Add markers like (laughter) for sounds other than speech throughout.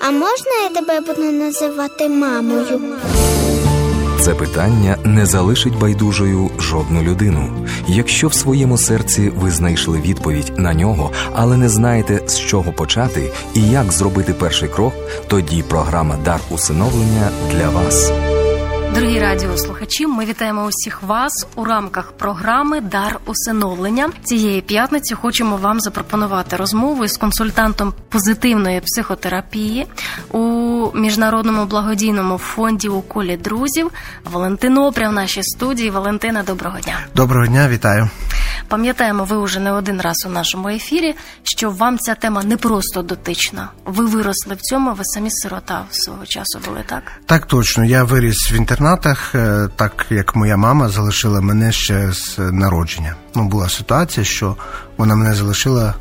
а можна я тебе буду називати мамою? Це питання не залишить байдужою жодну людину. Якщо в своєму серці ви знайшли відповідь на нього, але не знаєте з чого почати і як зробити перший крок, тоді програма Дар усиновлення для вас. Дорогі радіослухачі, ми вітаємо усіх вас у рамках програми Дар усиновлення. Цієї п'ятниці хочемо вам запропонувати розмову із консультантом позитивної психотерапії у міжнародному благодійному фонді у колі друзів Валентин Опря в нашій студії. Валентина, доброго дня. Доброго дня, вітаю. Пам'ятаємо, ви вже не один раз у нашому ефірі, що вам ця тема не просто дотична. Ви виросли в цьому, ви самі сирота свого часу були, так? Так точно. Я виріс в інтернатах, е, так як моя мама залишила мене ще з народження. Ну, була ситуація, що вона мене залишила,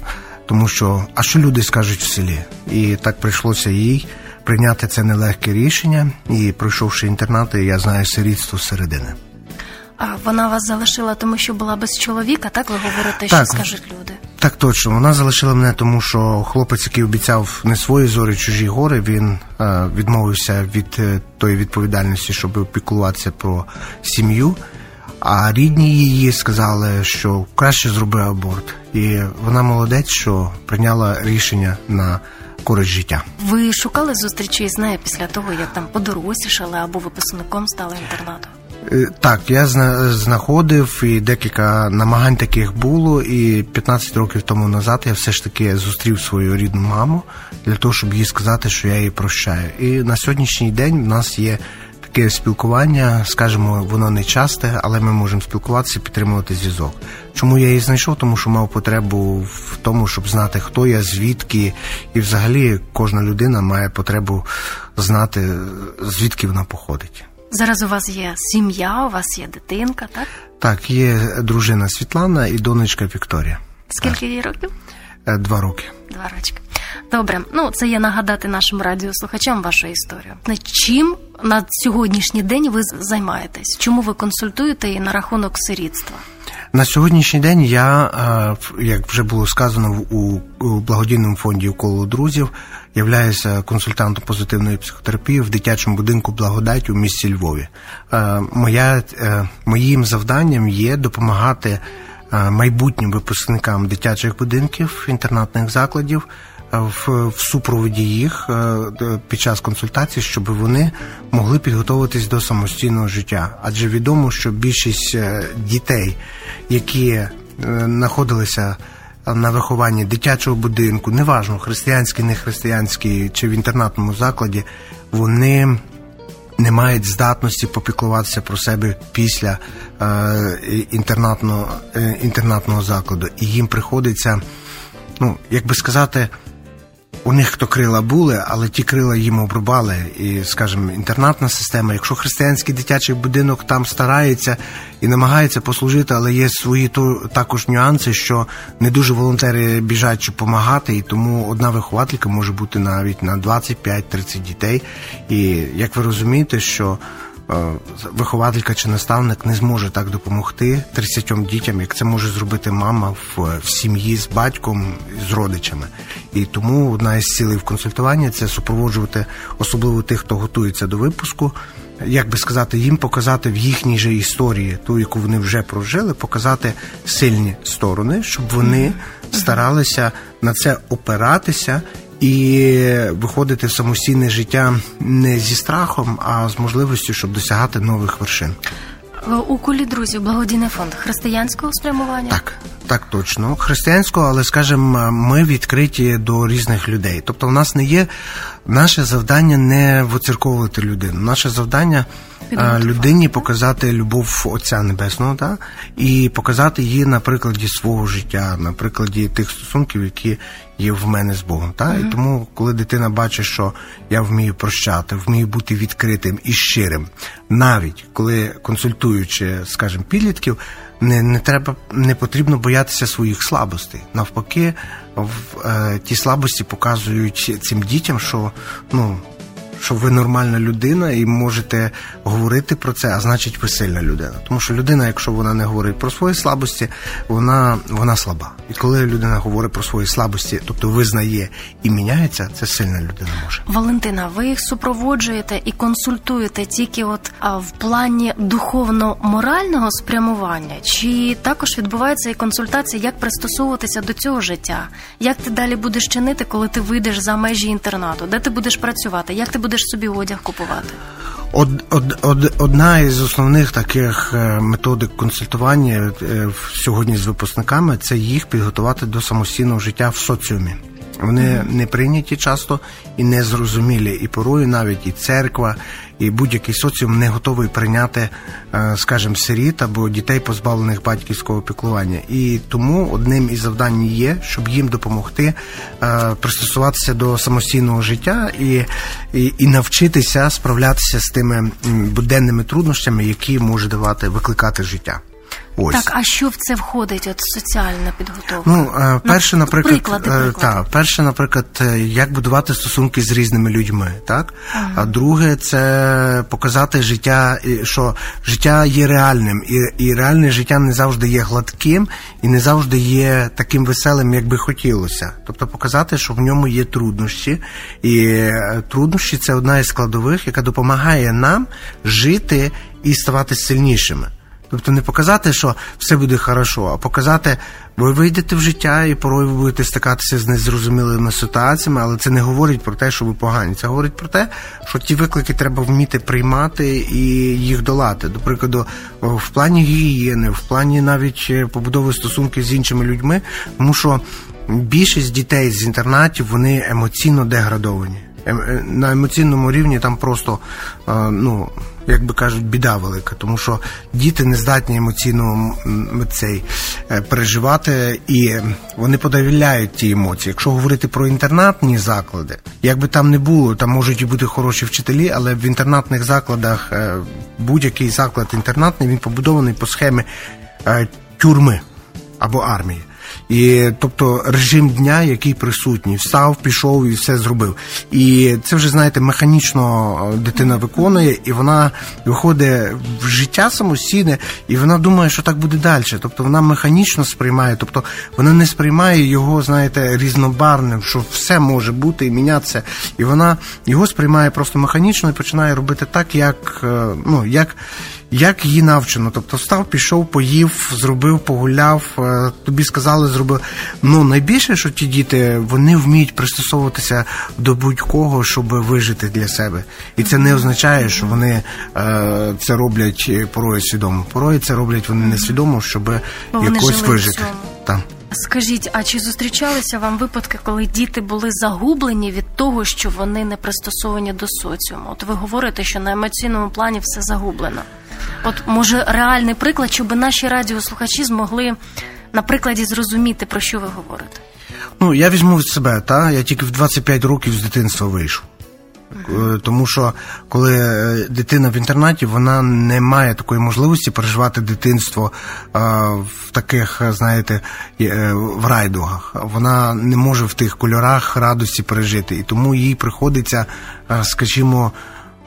тому що а що люди скажуть в селі? І так прийшлося їй прийняти це нелегке рішення. І пройшовши інтернати, я знаю сирітство середини. А вона вас залишила, тому що була без чоловіка, так ви говорите, що Так. скажуть люди. Так точно, вона залишила мене, тому що хлопець, який обіцяв не свої зорі, чужі гори, він е, відмовився від е, тої відповідальності, щоб опікуватися про сім'ю. А рідні її сказали, що краще зроби аборт. І вона молодець, що прийняла рішення на користь життя. Ви шукали зустрічі з нею після того, як там подорослішали або випускником стали інтернату? Е, Так, я зна- знаходив і декілька намагань таких було, і 15 років тому назад я все ж таки зустрів свою рідну маму для того, щоб їй сказати, що я її прощаю. І на сьогоднішній день в нас є таке спілкування, скажімо, воно не часте, але ми можемо спілкуватися, підтримувати зв'язок. Чому я її знайшов? Тому що мав потребу в тому, щоб знати, хто я, звідки, і взагалі кожна людина має потребу знати, звідки вона походить. Зараз у вас є сім'я, у вас є дитинка, так? Так, є дружина Світлана і донечка Вікторія. Скільки їй років? Е, Два роки. Два рочки. Добре, ну це є нагадати нашим радіослухачам вашу історію. На чим на сьогоднішній день ви займаєтесь? Чому ви консультуєте і на рахунок сирітства? На сьогоднішній день я, е, як вже було сказано, у, благодійному фонді «Уколо друзів являюся консультантом позитивної психотерапії в дитячому будинку Благодать у місті Львові. Е, Моя, е, моїм завданням є допомагати е, майбутнім випускникам дитячих будинків, інтернатних закладів в, в супроводі їх під час консультацій, щоб вони могли підготуватись до самостійного життя. Адже відомо, що більшість дітей, які знаходилися на вихованні дитячого будинку, неважно християнський, не християнський чи в інтернатному закладі, вони не мають здатності попіклуватися про себе після е, інтернатного, е, інтернатного закладу. І їм приходиться, ну, як би сказати, у них то крила були, але ті крила їм обрубали. І, скажімо, інтернатна система, якщо християнський дитячий будинок там старається і намагається послужити, але є свої то також нюанси, що не дуже волонтери біжать, щоб допомагати, і тому одна вихователька може бути навіть на 25-30 дітей. І як ви розумієте, що вихователька чи наставник не зможе так допомогти 30 дітям, як це може зробити мама в, в сім'ї з батьком з родичами. І тому одна із цілей в консультуванні це супроводжувати особливо тих, хто готується до випуску. Як би сказати, їм показати в їхній же історії, ту, яку вони вже прожили, показати сильні сторони, щоб вони старалися на це опиратися і виходити в самостійне життя не зі страхом, а з можливістю, щоб досягати нових вершин. Е, У колі друзів благодійний фонд християнського спрямування. Так, так точно. Християнського, але скажімо, ми відкриті до різних людей. Тобто, в нас не є наше завдання не воцерковувати людину. Наше завдання. Людині показати любов Отця Небесного, та? і показати її на прикладі свого життя, на прикладі тих стосунків, які є в мене з Богом. Та? І тому, коли дитина бачить, що я вмію прощати, вмію бути відкритим і щирим, навіть коли консультуючи, скажімо, підлітків, не, не треба не потрібно боятися своїх слабостей. Навпаки, в, е, ті слабості показують цим дітям, що ну. Що ви нормальна людина і можете говорити про це, а значить, ви сильна людина. Тому що людина, якщо вона не говорить про свої слабості, вона вона слаба. І коли людина говорить про свої слабості, тобто визнає і міняється, це сильна людина може. Валентина, ви їх супроводжуєте і консультуєте тільки от в плані духовно-морального спрямування, чи також відбувається і консультація, як пристосовуватися до цього життя, як ти далі будеш чинити, коли ти вийдеш за межі інтернату, де ти будеш працювати, як ти будеш собі одяг купувати? Од, од, од, одна із основних таких е, методик консультування е, сьогодні з випускниками це їх підготувати до самостійного життя в соціумі. Вони не прийняті часто і не зрозумілі. І порою навіть і церква, і будь-який соціум не готовий прийняти, е, скажімо, сиріт або дітей, позбавлених батьківського піклування. І тому одним із завдань є, щоб їм допомогти е, пристосуватися до самостійного життя і, і, і навчитися справлятися з тими буденними труднощами, які може давати викликати життя. Ось. Так, а що в це входить? От соціальна підготовка? Ну, е, перше, наприклад, приклади, е, приклади. Та, перше, наприклад, е, як будувати стосунки з різними людьми, так? Ага. А друге, це показати життя, що життя є реальним, і і реальне життя не завжди є гладким і не завжди є таким веселим, як би хотілося. Тобто показати, що в ньому є труднощі, і труднощі це одна із складових, яка допомагає нам жити і ставати сильнішими. Тобто не показати, що все буде хорошо, а показати, ви вийдете в життя і порой ви будете стикатися з незрозумілими ситуаціями, але це не говорить про те, що ви погані. Це говорить про те, що ті виклики треба вміти приймати і їх долати. До прикладу, в плані гігієни, в плані навіть е, побудови стосунків з іншими людьми, тому що більшість дітей з інтернатів вони емоційно деградовані. Ем, е, на емоційному рівні там просто ну як би кажуть, біда велика, тому що діти не здатні емоційно цей е, переживати, і вони подавляють ті емоції. Якщо говорити про інтернатні заклади, як би там не було, там можуть і бути хороші вчителі, але в інтернатних закладах е, будь-який заклад інтернатний він побудований по схемі тюрми або армії. І тобто режим дня, який присутній, встав, пішов і все зробив. І це вже знаєте, механічно е, дитина виконує, і вона виходить в життя самостійне, і вона думає, що так буде далі. Тобто вона механічно сприймає, тобто вона не сприймає його, знаєте, різнобарним, що все може бути і мінятися. І вона його сприймає просто механічно і починає робити так, як е, ну як як її навчено. Тобто став, пішов, поїв, зробив, погуляв, е, тобі сказали, зробив. Ну найбільше, що ті діти вони вміють пристосовуватися до будь-кого, щоб вижити для себе. І це не означає, що вони е, це роблять порою свідомо. Порою це роблять вони несвідомо, щоб Бо якось вижити. Там. Скажіть, а чи зустрічалися вам випадки, коли діти були загублені від того, що вони не пристосовані до соціуму? От ви говорите, що на емоційному плані все загублено. От може реальний приклад, щоб наші радіослухачі змогли на прикладі зрозуміти, про що ви говорите? Ну я візьму від себе, та я тільки в 25 років з дитинства вийшов. Е, тому що коли е, дитина в інтернаті, вона не має такої можливості переживати дитинство в таких, знаєте, е, в райдугах. Вона не може в тих кольорах радості пережити, і тому їй приходиться, скажімо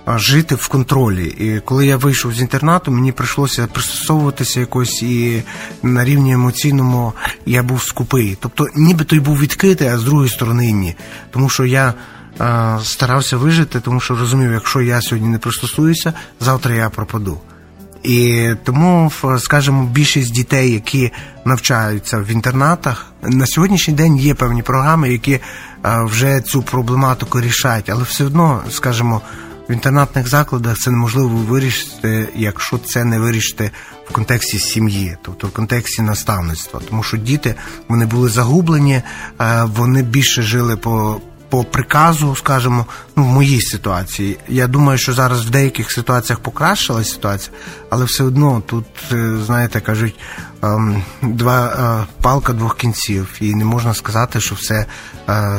жити в контролі. І коли я вийшов з інтернату, мені прийшлося пристосовуватися якось і на рівні емоційному я був скупий. Тобто, ніби той був відкритий, а з другої сторони ні. Тому що я старався вижити, тому що розумів, якщо я сьогодні не пристосуюся, завтра я пропаду. І тому, скажімо, більшість дітей, які навчаються в інтернатах, на сьогоднішній день є певні програми, які вже цю проблематику рішають, але все одно, скажімо, в інтернатних закладах це неможливо вирішити, якщо це не вирішити в контексті сім'ї, тобто в контексті наставництва, тому що діти вони були загублені, е, вони більше жили по. По приказу, скажімо, ну в моїй ситуації. Я думаю, що зараз в деяких ситуаціях покращилась ситуація, але все одно тут, е, знаєте, кажуть, ем, два е, палка двох кінців, і не можна сказати, що все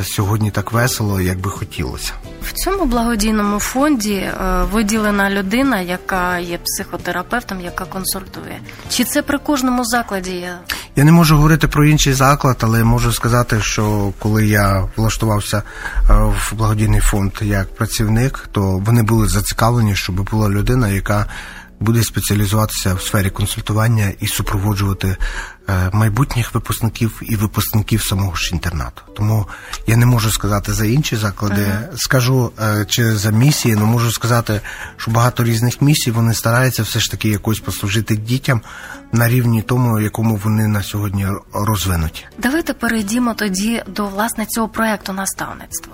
сьогодні так весело, як би хотілося. В цьому благодійному фонді е, виділена людина, яка є психотерапевтом, яка консультує. Чи це при кожному закладі є? Я не можу говорити про інший заклад, але можу сказати, що коли я влаштувався е, в благодійний фонд як працівник, то вони були зацікавлені, щоб була людина, яка буде спеціалізуватися в сфері консультування і супроводжувати е, майбутніх випускників і випускників самого ж інтернату. Тому я не можу сказати за інші заклади. Ага. Скажу е, чи за місії, але можу сказати, що багато різних місій вони стараються все ж таки якось послужити дітям на рівні тому, якому вони на сьогодні розвинуті. Давайте перейдімо тоді до власне цього проекту наставництво.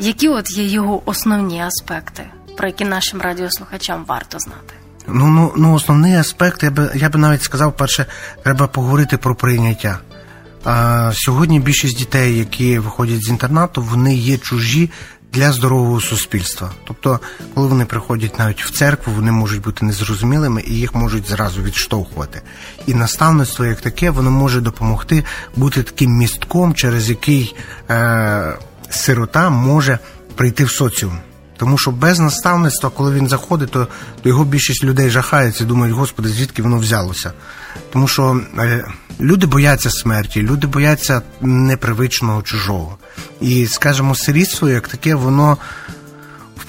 Які от є його основні аспекти, про які нашим радіослухачам варто знати? Ну, ну, ну основний аспект, я би я би навіть сказав, перше, треба поговорити про прийняття. А, Сьогодні більшість дітей, які виходять з інтернату, вони є чужі для здорового суспільства. Тобто, коли вони приходять навіть в церкву, вони можуть бути незрозумілими і їх можуть зразу відштовхувати. І наставництво, як таке, воно може допомогти бути таким містком, через який е, сирота може прийти в соціум. Тому що без наставництва, коли він заходить, то, то його більшість людей жахаються і думають, господи, звідки воно взялося. Тому що е, люди бояться смерті, люди бояться непривичного чужого. І, скажімо, сирітство, як таке, воно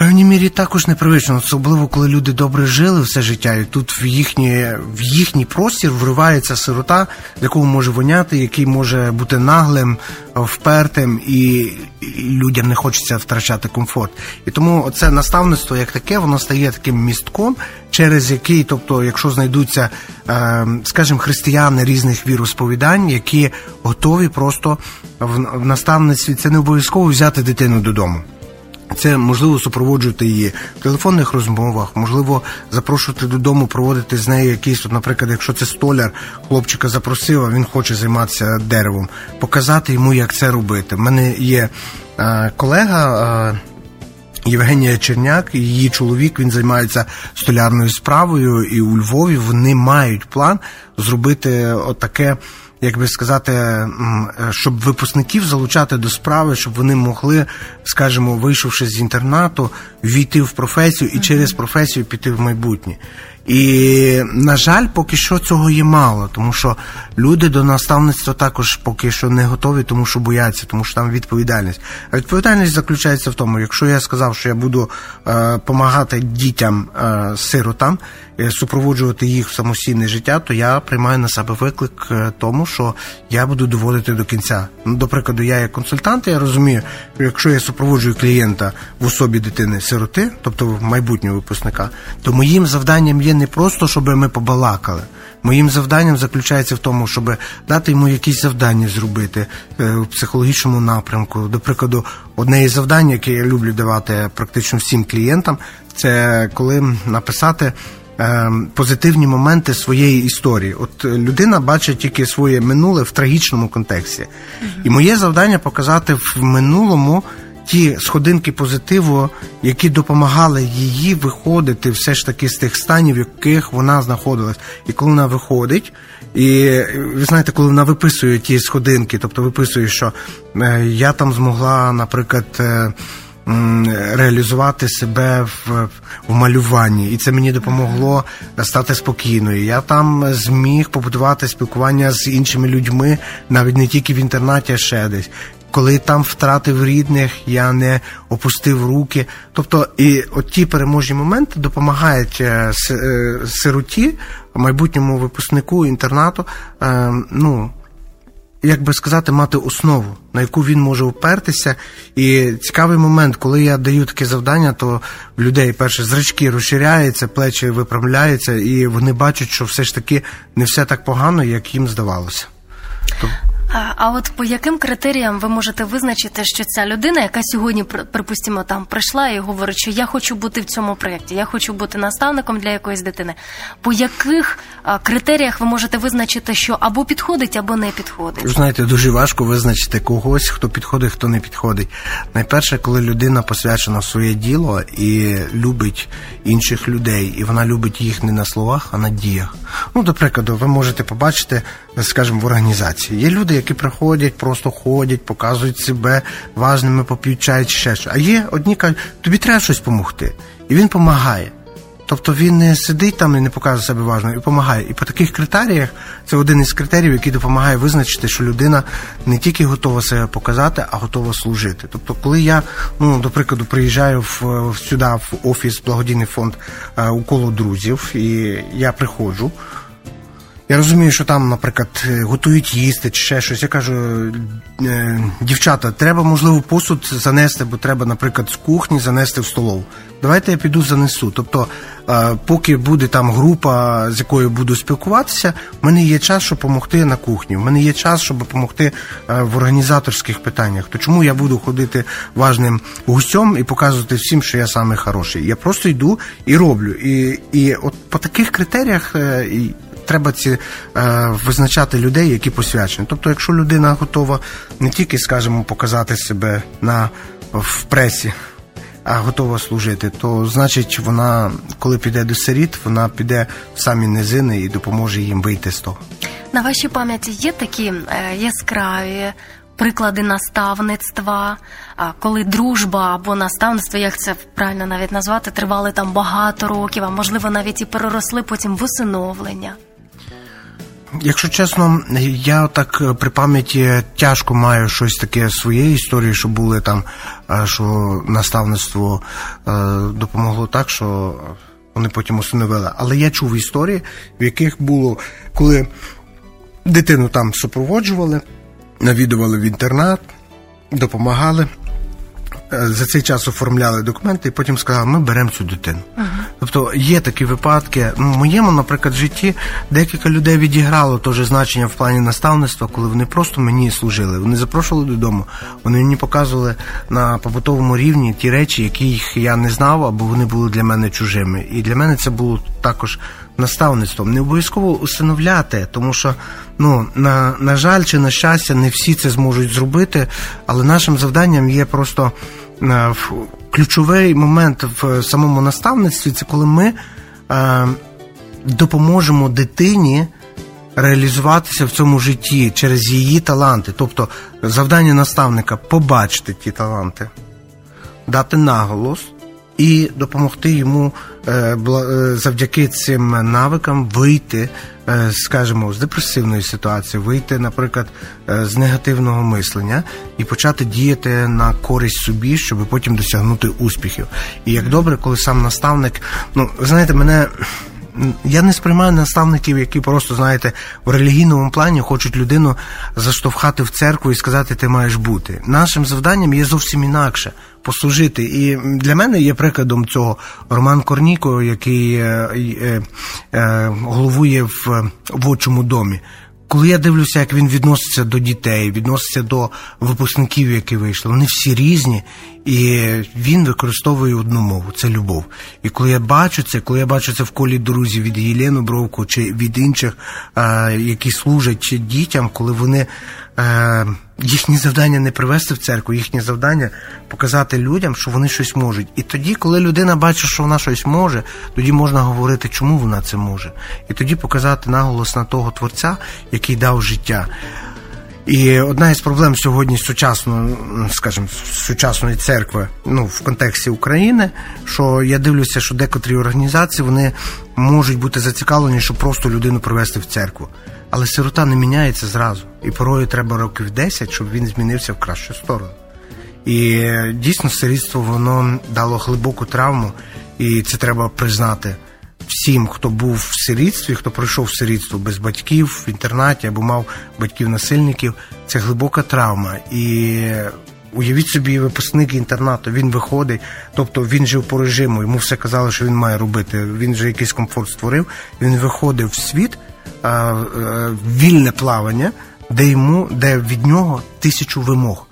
певній мірі також непривично, особливо коли люди добре жили все життя, і тут в їхній в їхній простір вривається сирота, якого може воняти, який може бути наглим, впертим, і, людям не хочеться втрачати комфорт. І тому це наставництво, як таке, воно стає таким містком, через який, тобто, якщо знайдуться, е, скажімо, християни різних віросповідань, які готові просто в наставництві, це не обов'язково взяти дитину додому. Це можливо супроводжувати її в телефонних розмовах, можливо, запрошувати додому, проводити з нею якісь, от, наприклад, якщо це столяр, хлопчика запросив, а він хоче займатися деревом, показати йому, як це робити. У мене є е, колега. Е, Євгенія Черняк, її чоловік, він займається столярною справою, і у Львові вони мають план зробити отаке як би сказати, е, щоб випускників залучати до справи, щоб вони могли, скажімо, вийшовши з інтернату, війти в професію і через професію піти в майбутнє. І, на жаль, поки що цього є мало, тому що люди до наставництва також поки що не готові, тому що бояться, тому що там відповідальність. А відповідальність заключається в тому, якщо я сказав, що я буду допомагати е, дітям е, сиротам, е, супроводжувати їх в самостійне життя, то я приймаю на себе виклик е, тому, що я буду доводити до кінця. Ну, до прикладу, я як консультант, я розумію, що якщо я супроводжую клієнта в особі дитини-сироти, тобто майбутнього випускника, то моїм завданням є не просто, щоб ми побалакали. Моїм завданням заключається в тому, щоб дати йому якісь завдання зробити е, в психологічному напрямку. До прикладу, одне із завдань, яке я люблю давати практично всім клієнтам, це коли написати. Е, позитивні моменти своєї історії. От людина бачить тільки своє минуле в трагічному контексті. І моє завдання показати в минулому ті сходинки позитиву, які допомагали їй виходити все ж таки з тих станів, в яких вона знаходилась. І коли вона виходить, і ви знаєте, коли вона виписує ті сходинки, тобто виписує, що е, я там змогла, наприклад. Е, реалізувати себе в в малюванні, і це мені допомогло стати спокійною. Я там зміг побудувати спілкування з іншими людьми, навіть не тільки в інтернаті, а ще десь коли там втратив рідних, я не опустив руки. Тобто, і от ті переможні моменти допомагають е, е, сироті, майбутньому випускнику інтернату, е, ну. Як би сказати, мати основу, на яку він може опертися. І цікавий момент, коли я даю таке завдання, то в людей перше зрачки розширяються, плечі виправляються, і вони бачать, що все ж таки не все так погано, як їм здавалося. А от по яким критеріям ви можете визначити, що ця людина, яка сьогодні припустимо, там прийшла і говорить, що я хочу бути в цьому проєкті, я хочу бути наставником для якоїсь дитини. По яких критеріях ви можете визначити, що або підходить, або не підходить? Знаєте, дуже важко визначити когось, хто підходить, хто не підходить. Найперше, коли людина посвячена в своє діло і любить інших людей, і вона любить їх не на словах, а на діях. Ну, до прикладу, ви можете побачити, скажімо, в організації. Є люди, які приходять, просто ходять, показують себе важними, поп'ють чай чи ще що. А є одні кажуть, тобі треба щось допомогти. І він допомагає. Тобто він не сидить там і не показує себе важно, і допомагає. І по таких критеріях це один із критеріїв, який допомагає визначити, що людина не тільки готова себе показати, а готова служити. Тобто, коли я, ну до прикладу, приїжджаю в, сюди в офіс благодійний фонд е, у коло друзів, і я приходжу. Я розумію, що там, наприклад, е, готують їсти чи ще щось. Я кажу, е, дівчата, треба, можливо, посуд занести, бо треба, наприклад, з кухні занести в столову. Давайте я піду занесу. Тобто, е, поки буде там група, з якою буду спілкуватися, в мене є час, щоб допомогти на кухні. В мене є час, щоб допомогти в організаторських питаннях. То чому я буду ходити важним гусьом і показувати всім, що я саме хороший? Я просто йду і роблю. І, і от по таких критеріях треба ці е, визначати людей, які посвячені. Тобто, якщо людина готова не тільки, скажімо, показати себе на в пресі. А готова служити, то значить вона, коли піде до сиріт, вона піде в самі низини і допоможе їм вийти з того. На вашій пам'яті є такі е, яскраві приклади наставництва, коли дружба або наставництво, як це правильно навіть назвати, тривали там багато років, а можливо навіть і переросли потім в усиновлення. Якщо чесно, я так е, при пам'яті тяжко маю щось таке своєї історії, що були там, е, що наставництво е, допомогло так, що вони потім усиновили. Але я чув історії, в яких було, коли дитину там супроводжували, навідували в інтернат, допомагали. Е, за цей час оформляли документи і потім сказали, ми беремо цю дитину. Uh-huh. Тобто є такі випадки. Ну, в моєму, наприклад, житті декілька людей відіграло теж значення в плані наставництва, коли вони просто мені служили. Вони запрошували додому, вони мені показували на побутовому рівні ті речі, яких я не знав, або вони були для мене чужими. І для мене це було також наставництвом. Не обов'язково усиновляти, тому що ну на, на жаль, чи на щастя, не всі це зможуть зробити, але нашим завданням є просто ключовий момент в самому наставництві це коли ми е, допоможемо дитині. Реалізуватися в цьому житті через її таланти, тобто завдання наставника побачити ті таланти, дати наголос і допомогти йому е, е, завдяки цим навикам вийти, е, скажімо, з депресивної ситуації, вийти, наприклад, з негативного мислення і почати діяти на користь собі, щоб потім досягнути успіхів. І як добре, коли сам наставник, ну знаєте, мене я не сприймаю наставників, які просто, знаєте, в релігійному плані хочуть людину заштовхати в церкву і сказати, ти маєш бути. Нашим завданням є зовсім інакше послужити. І для мене є прикладом цього Роман Корніко, який е, е, е, головує в, отчому домі. Коли я дивлюся, як він відноситься до дітей, відноситься до випускників, які вийшли, вони всі різні, і він використовує одну мову це любов. І коли я бачу це, коли я бачу це в колі друзів від Єлену Бровку чи від інших, які служать дітям, коли вони е, їхнє завдання не привести в церкву, їхнє завдання показати людям, що вони щось можуть. І тоді, коли людина бачить, що вона щось може, тоді можна говорити, чому вона це може, і тоді показати наголос на того творця, який дав життя. І одна із проблем сьогодні сучасної, скажімо, сучасної церкви, ну в контексті України, що я дивлюся, що декотрі організації вони можуть бути зацікавлені, щоб просто людину привести в церкву. Але сирота не міняється зразу. І порою треба років 10, щоб він змінився в кращу сторону. І дійсно сирітство воно дало глибоку травму, і це треба признати всім, хто був в сирітстві, хто пройшов сирітство без батьків в інтернаті або мав батьків-насильників. Це глибока травма. І уявіть собі, випускник інтернату, він виходить, тобто він жив по режиму, йому все казали, що він має робити. Він вже якийсь комфорт створив. Він виходив в світ. Вільне плавання, де йому, де від нього тисячу вимог.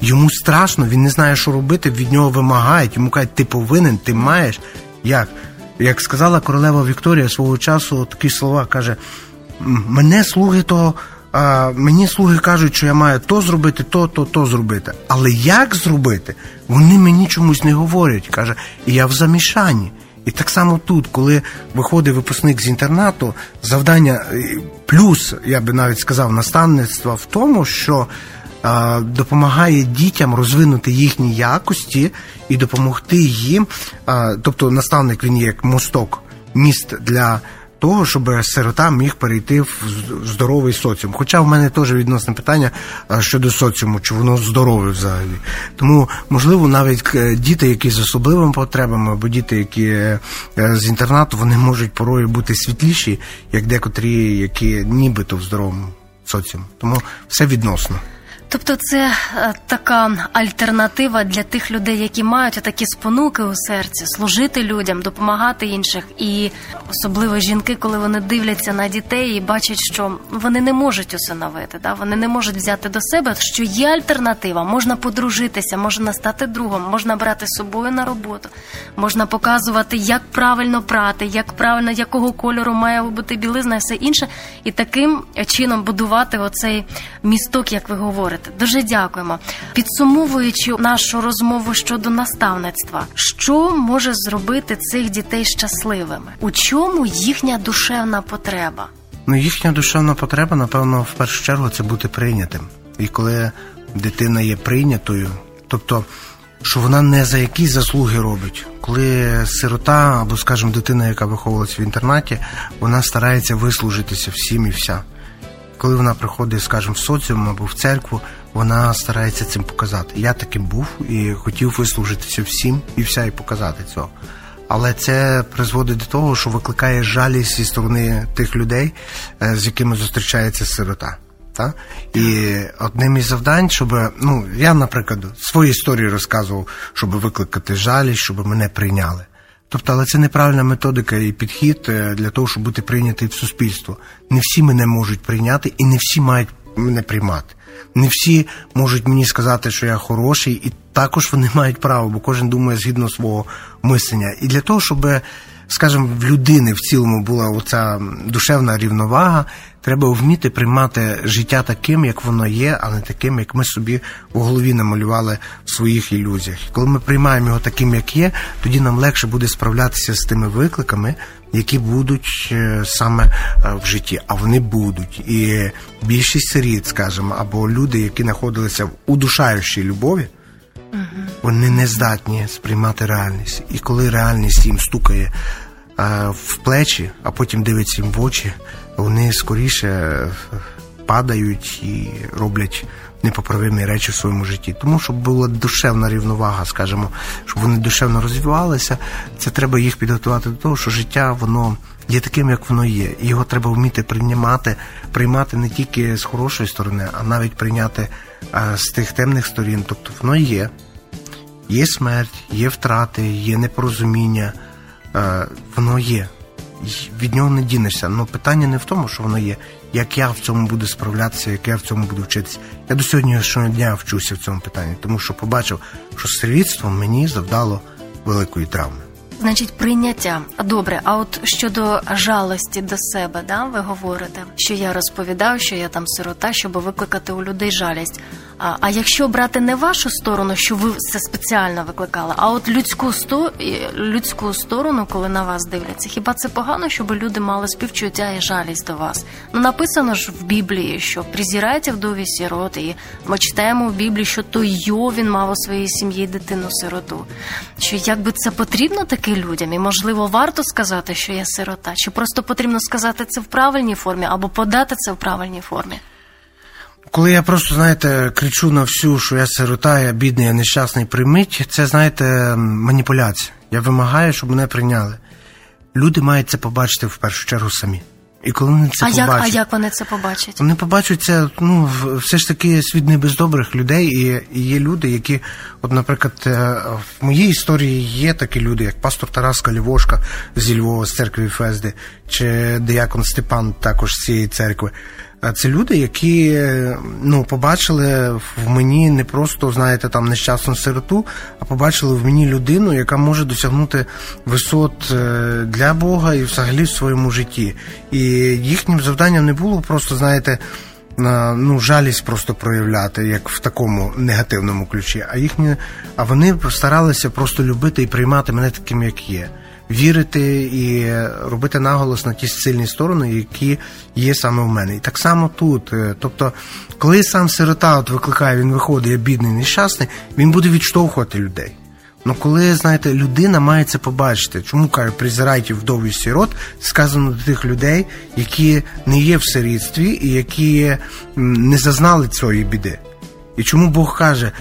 Йому страшно, він не знає, що робити, від нього вимагають, йому кажуть, ти повинен, ти маєш. Як? Як сказала королева Вікторія свого часу, такі слова каже: мене слуги то. А, Мені слуги кажуть, що я маю то зробити, то, то, то зробити. Але як зробити, вони мені чомусь не говорять. Каже, і я в замішанні. І так само тут, коли виходить випускник з інтернату, завдання плюс, я би навіть сказав, наставництва в тому, що допомагає дітям розвинути їхні якості і допомогти їм. Тобто, наставник він є як мосток, міст для того, щоб сирота міг перейти в здоровий соціум. Хоча в мене теж відносне питання щодо соціуму, чи воно здорове взагалі. Тому, можливо, навіть е, діти, які з особливими потребами, або діти, які е, з інтернату, вони можуть порою бути світліші, як декотрі, які нібито в здоровому соціумі. Тому все відносно. Тобто, це е, така альтернатива для тих людей, які мають такі спонуки у серці, служити людям, допомагати інших, і особливо жінки, коли вони дивляться на дітей і бачать, що вони не можуть усиновити, да вони не можуть взяти до себе, що є альтернатива. Можна подружитися, можна стати другом, можна брати з собою на роботу, можна показувати, як правильно прати, як правильно якого кольору має бути білизна, і все інше, і таким чином будувати оцей місток, як ви говорите. Дуже дякуємо. Підсумовуючи нашу розмову щодо наставництва, що може зробити цих дітей щасливими? У чому їхня душевна потреба? Ну, їхня душевна потреба, напевно, в першу чергу це бути прийнятим. І коли дитина є прийнятою, тобто, що вона не за якісь заслуги робить, коли сирота або, скажімо, дитина, яка виховувалася в інтернаті, вона старається вислужитися всім і вся коли вона приходить, скажімо, в соціум або в церкву, вона старається цим показати. Я таким був і хотів вислужитися всім і вся і показати цього. Але це призводить до того, що викликає жалість зі сторони тих людей, е, з якими зустрічається сирота. Та? І одним із завдань, щоб ну я, наприклад, свої історії розказував, щоб викликати жалість, щоб мене прийняли. Тобто, але це неправильна методика і підхід е, для того, щоб бути прийнятий в суспільство. Не всі мене можуть прийняти, і не всі мають мене приймати. Не всі можуть мені сказати, що я хороший, і також вони (laughs) мають право, бо кожен думає згідно свого мислення. І для того, щоб, скажімо, в людини в цілому була оця душевна рівновага, Треба вміти приймати життя таким, як воно є, а не таким, як ми собі в голові намалювали в своїх ілюзіях. І коли ми приймаємо його таким, як є, тоді нам легше буде справлятися з тими викликами, які будуть е, саме е, в житті, а вони будуть. І більшість сиріт, скажімо, або люди, які знаходилися в удушаючій любові. Вони не здатні сприймати реальність, і коли реальність їм стукає е, в плечі, а потім дивиться їм в очі, вони скоріше падають і роблять непоправимі речі в своєму житті. Тому щоб була душевна рівновага, скажімо, щоб вони душевно розвивалися, це треба їх підготувати до того, що життя воно є таким, як воно є. Його треба вміти приймати, приймати не тільки з хорошої сторони, а навіть прийняти а, з тих темних сторін. Тобто воно є. Є смерть, є втрати, є непорозуміння, воно є від нього не дінешся. Ну питання не в тому, що воно є. Як я в цьому буду справлятися, як я в цьому буду вчитися. Я до сьогоднішнього дня вчуся в цьому питанні, тому що побачив, що сирітство мені завдало великої травми. Значить, прийняття. Добре, а от щодо жалості до себе, да, ви говорите, що я розповідав, що я там сирота, щоб викликати у людей жалість. А а якщо брати не вашу сторону, що ви це спеціально викликали, а от людську сто людську сторону, коли на вас дивляться, хіба це погано, щоб люди мали співчуття і жалість до вас? Ну написано ж в Біблії, що презирайте вдові сірот, і ми читаємо в Біблії, що той Йовін мав у своїй сім'ї дитину сироту. Що якби це потрібно таки людям, і можливо варто сказати, що я сирота, чи просто потрібно сказати це в правильній формі або подати це в правильній формі. Коли я просто, знаєте, кричу на всю, що я сирота, я бідний, я нещасний, прийміть, це, знаєте, маніпуляція. Я вимагаю, щоб мене прийняли. Люди мають це побачити в першу чергу самі. І коли вони це а побачать, як, а як вони це побачать? Вони побачать це, ну все ж таки світ не без добрих людей, і, і є люди, які, от, наприклад, е, в моїй історії є такі люди, як пастор Тарас Калівошка зі Львова з церкви Фезди, чи Деякон Степан також з цієї церкви. Це люди, які ну побачили в мені не просто знаєте там нещасну сироту, а побачили в мені людину, яка може досягнути висот е, для Бога і взагалі в своєму житті. І їхнім завданням не було просто, знаєте, ну жалість просто проявляти, як в такому негативному ключі. А їхні, а вони старалися просто любити і приймати мене таким, як є. Вірити і робити наголос на ті сильні сторони, які є саме в мене. І так само тут. Е, тобто, коли сам сирота от викликає, він виходить, я бідний, нещасний, він буде відштовхувати людей. Ну, коли, знаєте, людина має це побачити, чому каже, призирайте вдові сірот, сказано до тих людей, які не є в сирітстві і які не зазнали цієї біди. І чому Бог каже,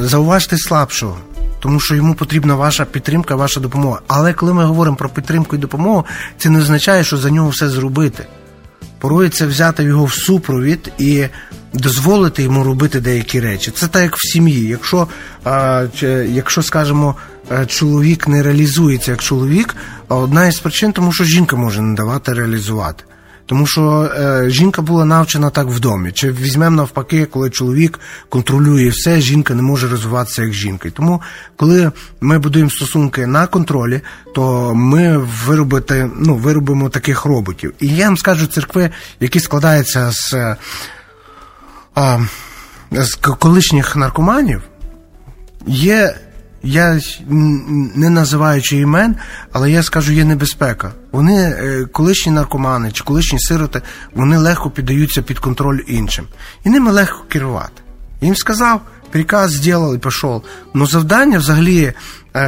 зауважте слабшого, тому що йому потрібна ваша підтримка, ваша допомога. Але коли ми говоримо про підтримку і допомогу, це не означає, що за нього все зробити. Порой це взяти його в супровід і дозволити йому робити деякі речі. Це так, як в сім'ї. Якщо, якщо скажімо, чоловік не реалізується як чоловік, одна із причин, тому що жінка може не давати реалізувати. Тому що е, жінка була навчена так в домі. Чи візьмемо навпаки, коли чоловік контролює все, жінка не може розвиватися як жінка. Тому, коли ми будуємо стосунки на контролі, то ми виробити, ну, виробимо таких роботів. І я вам скажу церкви, які складаються з, а, з колишніх наркоманів, є я не називаючи імен, але я скажу, є небезпека. Вони, е, колишні наркомани чи колишні сироти, вони легко піддаються під контроль іншим. І ними легко керувати. Їм сказав, приказ зробив і пішов. Ну завдання взагалі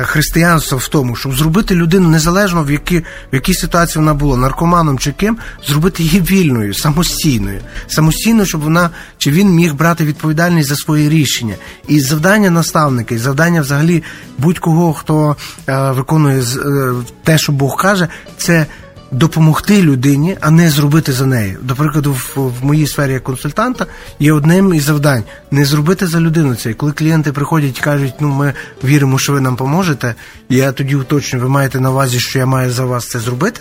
християнства в тому, щоб зробити людину незалежно в які, в якій ситуації вона була, наркоманом чи ким, зробити її вільною, самостійною, самостійно, щоб вона чи він міг брати відповідальність за свої рішення. І завдання наставника, і завдання взагалі будь-кого, хто е, виконує е, те, що Бог каже, це допомогти людині, а не зробити за нею. До прикладу, в, в моїй сфері як консультанта є одним із завдань не зробити за людину це. Коли клієнти приходять і кажуть, ну ми віримо, що ви нам поможете, я тоді уточнюю, ви маєте на увазі, що я маю за вас це зробити.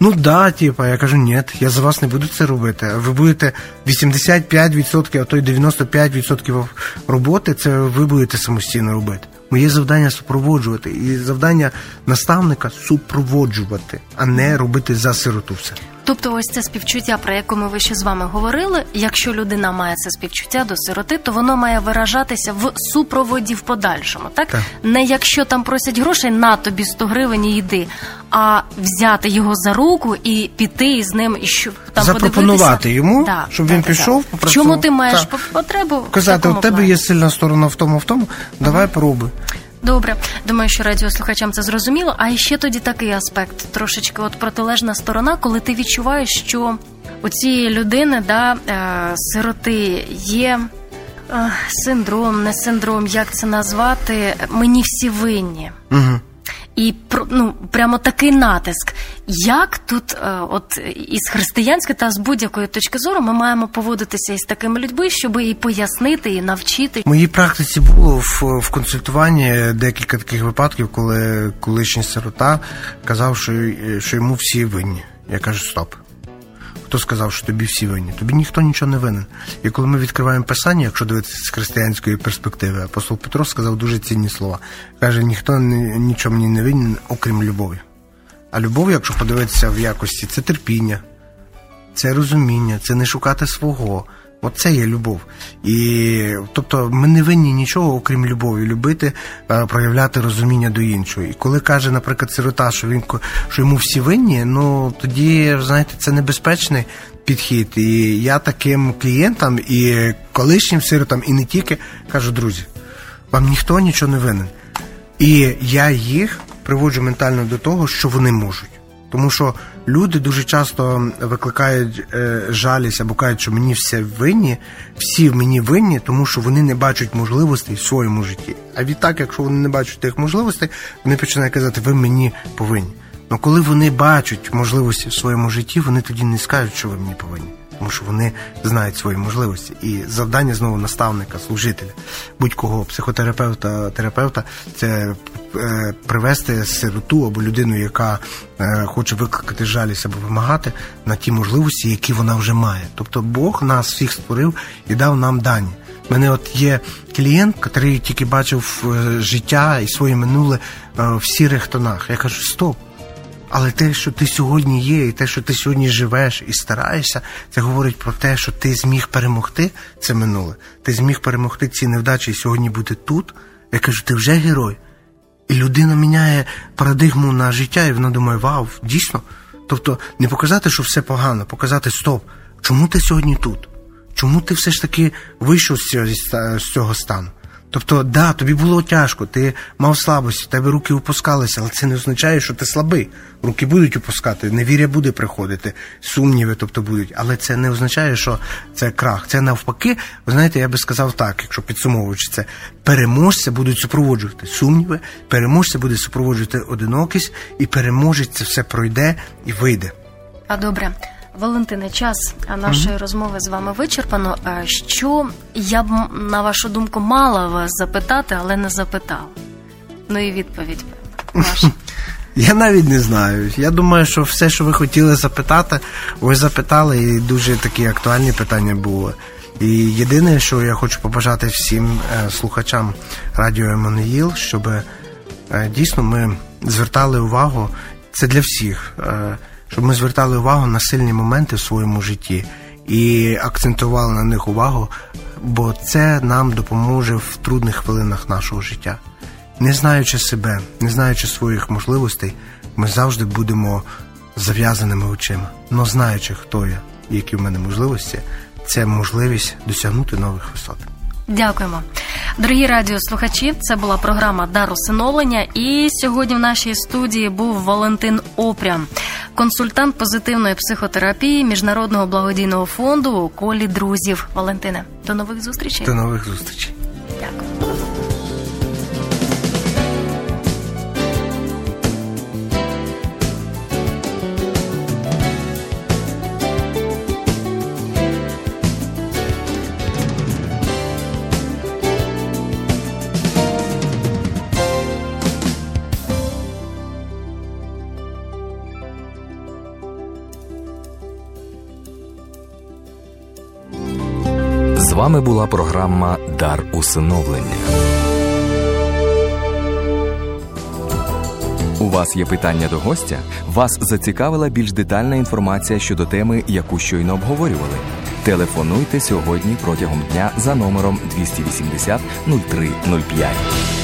Ну да, типа, я кажу, ні, я за вас не буду це робити. Ви будете 85%, а то й 95% роботи, це ви будете самостійно робити. Моє завдання супроводжувати, і завдання наставника супроводжувати, а не робити за сироту все. Тобто, ось це співчуття, про яке ми вище з вами говорили. Якщо людина має це співчуття до сироти, то воно має виражатися в супроводі в подальшому, так? так не якщо там просять грошей на тобі 100 гривень і йди, а взяти його за руку і піти з ним і що там запропонувати йому, да, щоб да, він да, пішов. Чому ти маєш потребу казати? У тебе є сильна сторона в тому, в тому. Давай uh пробуй. Добре, думаю, що радіослухачам це зрозуміло. А ще тоді такий аспект, трошечки от протилежна сторона, коли ти відчуваєш, що у цієї людини, да, е, сироти, є е, синдром, не синдром, як це назвати, мені всі винні. Угу і ну, прямо такий натиск. Як тут, е, от із християнської та з будь-якої точки зору, ми маємо поводитися із такими людьми, щоб і пояснити, і навчити? Моїй практиці було в, в консультуванні декілька таких випадків, коли колишній сирота казав, що, що йому всі винні. Я кажу, стоп. Хто сказав, що тобі всі винні? Тобі ніхто нічого не винен. І коли ми відкриваємо писання, якщо дивитися з християнської перспективи, апостол Петро сказав дуже цінні слова. Каже, ніхто нічого мені не винен, окрім любові. А любов, якщо подивитися в якості, це терпіння, це розуміння, це не шукати свого. Оце є любов. І тобто ми не винні нічого, окрім любові, любити, е, проявляти розуміння до іншого. І коли каже, наприклад, сирота, що він що йому всі винні, ну тоді знаєте, це небезпечний підхід. І я таким клієнтам і колишнім сиротам, і не тільки кажу, друзі, вам ніхто нічого не винен. І я їх приводжу ментально до того, що вони можуть. Тому що люди дуже часто викликають е, жалість або кажуть, що мені все винні, всі в мені винні, тому що вони не бачать можливостей в своєму житті. А відтак, якщо вони не бачать тих можливостей, вони починають казати, ви мені повинні. Але коли вони бачать можливості в своєму житті, вони тоді не скажуть, що ви мені повинні тому що вони знають свої можливості. І завдання знову наставника, служителя, будь-кого психотерапевта, терапевта це е, привести сироту або людину, яка е, хоче викликати жалість або вимагати на ті можливості, які вона вже має. Тобто Бог нас всіх створив і дав нам дані. У мене от є клієнт, який тільки бачив е, життя і своє минуле в сірих тонах. Я кажу, стоп. Але те, що ти сьогодні є, і те, що ти сьогодні живеш і стараєшся, це говорить про те, що ти зміг перемогти це минуле. Ти зміг перемогти ці невдачі і сьогодні бути тут. Я кажу, ти вже герой. І людина міняє парадигму на життя, і вона думає, вау, дійсно. Тобто не показати, що все погано, показати стоп. Чому ти сьогодні тут? Чому ти все ж таки вийшов з цього, стану? Тобто, да, тобі було тяжко, ти мав слабості, тебе руки опускалися, але це не означає, що ти слабий. Руки будуть опускати, невір'я буде приходити, сумніви, тобто будуть. Але це не означає, що це крах. Це навпаки, ви знаєте, я би сказав так, якщо підсумовуючи це, переможця будуть супроводжувати сумніви, переможця буде супроводжувати одинокість, і переможець це все пройде і вийде. А добре. Валентине, час нашої mm-hmm. розмови з вами вичерпано. Що я б на вашу думку мала вас запитати, але не запитала? Ну і відповідь ваша. (laughs) Я навіть не знаю. Я думаю, що все, що ви хотіли запитати, ви запитали, і дуже такі актуальні питання були. І єдине, що я хочу побажати всім е, слухачам радіо Еммануїл, щоб е, дійсно ми звертали увагу, це для всіх. Щоб ми звертали увагу на сильні моменти в своєму житті і акцентували на них увагу, бо це нам допоможе в трудних хвилинах нашого життя. Не знаючи себе, не знаючи своїх можливостей, ми завжди будемо зав'язаними очима. Но знаючи, хто я і які в мене можливості, це можливість досягнути нових висот. Дякуємо, дорогі радіослухачі. Це була програма Дар усиновлення. І сьогодні в нашій студії був Валентин Опрям, консультант позитивної психотерапії міжнародного благодійного фонду у колі друзів. Валентине, до нових зустрічей. До нових зустрічей. Вами була програма Дар усиновлення. У вас є питання до гостя? Вас зацікавила більш детальна інформація щодо теми, яку щойно обговорювали. Телефонуйте сьогодні протягом дня за номером 280 0305.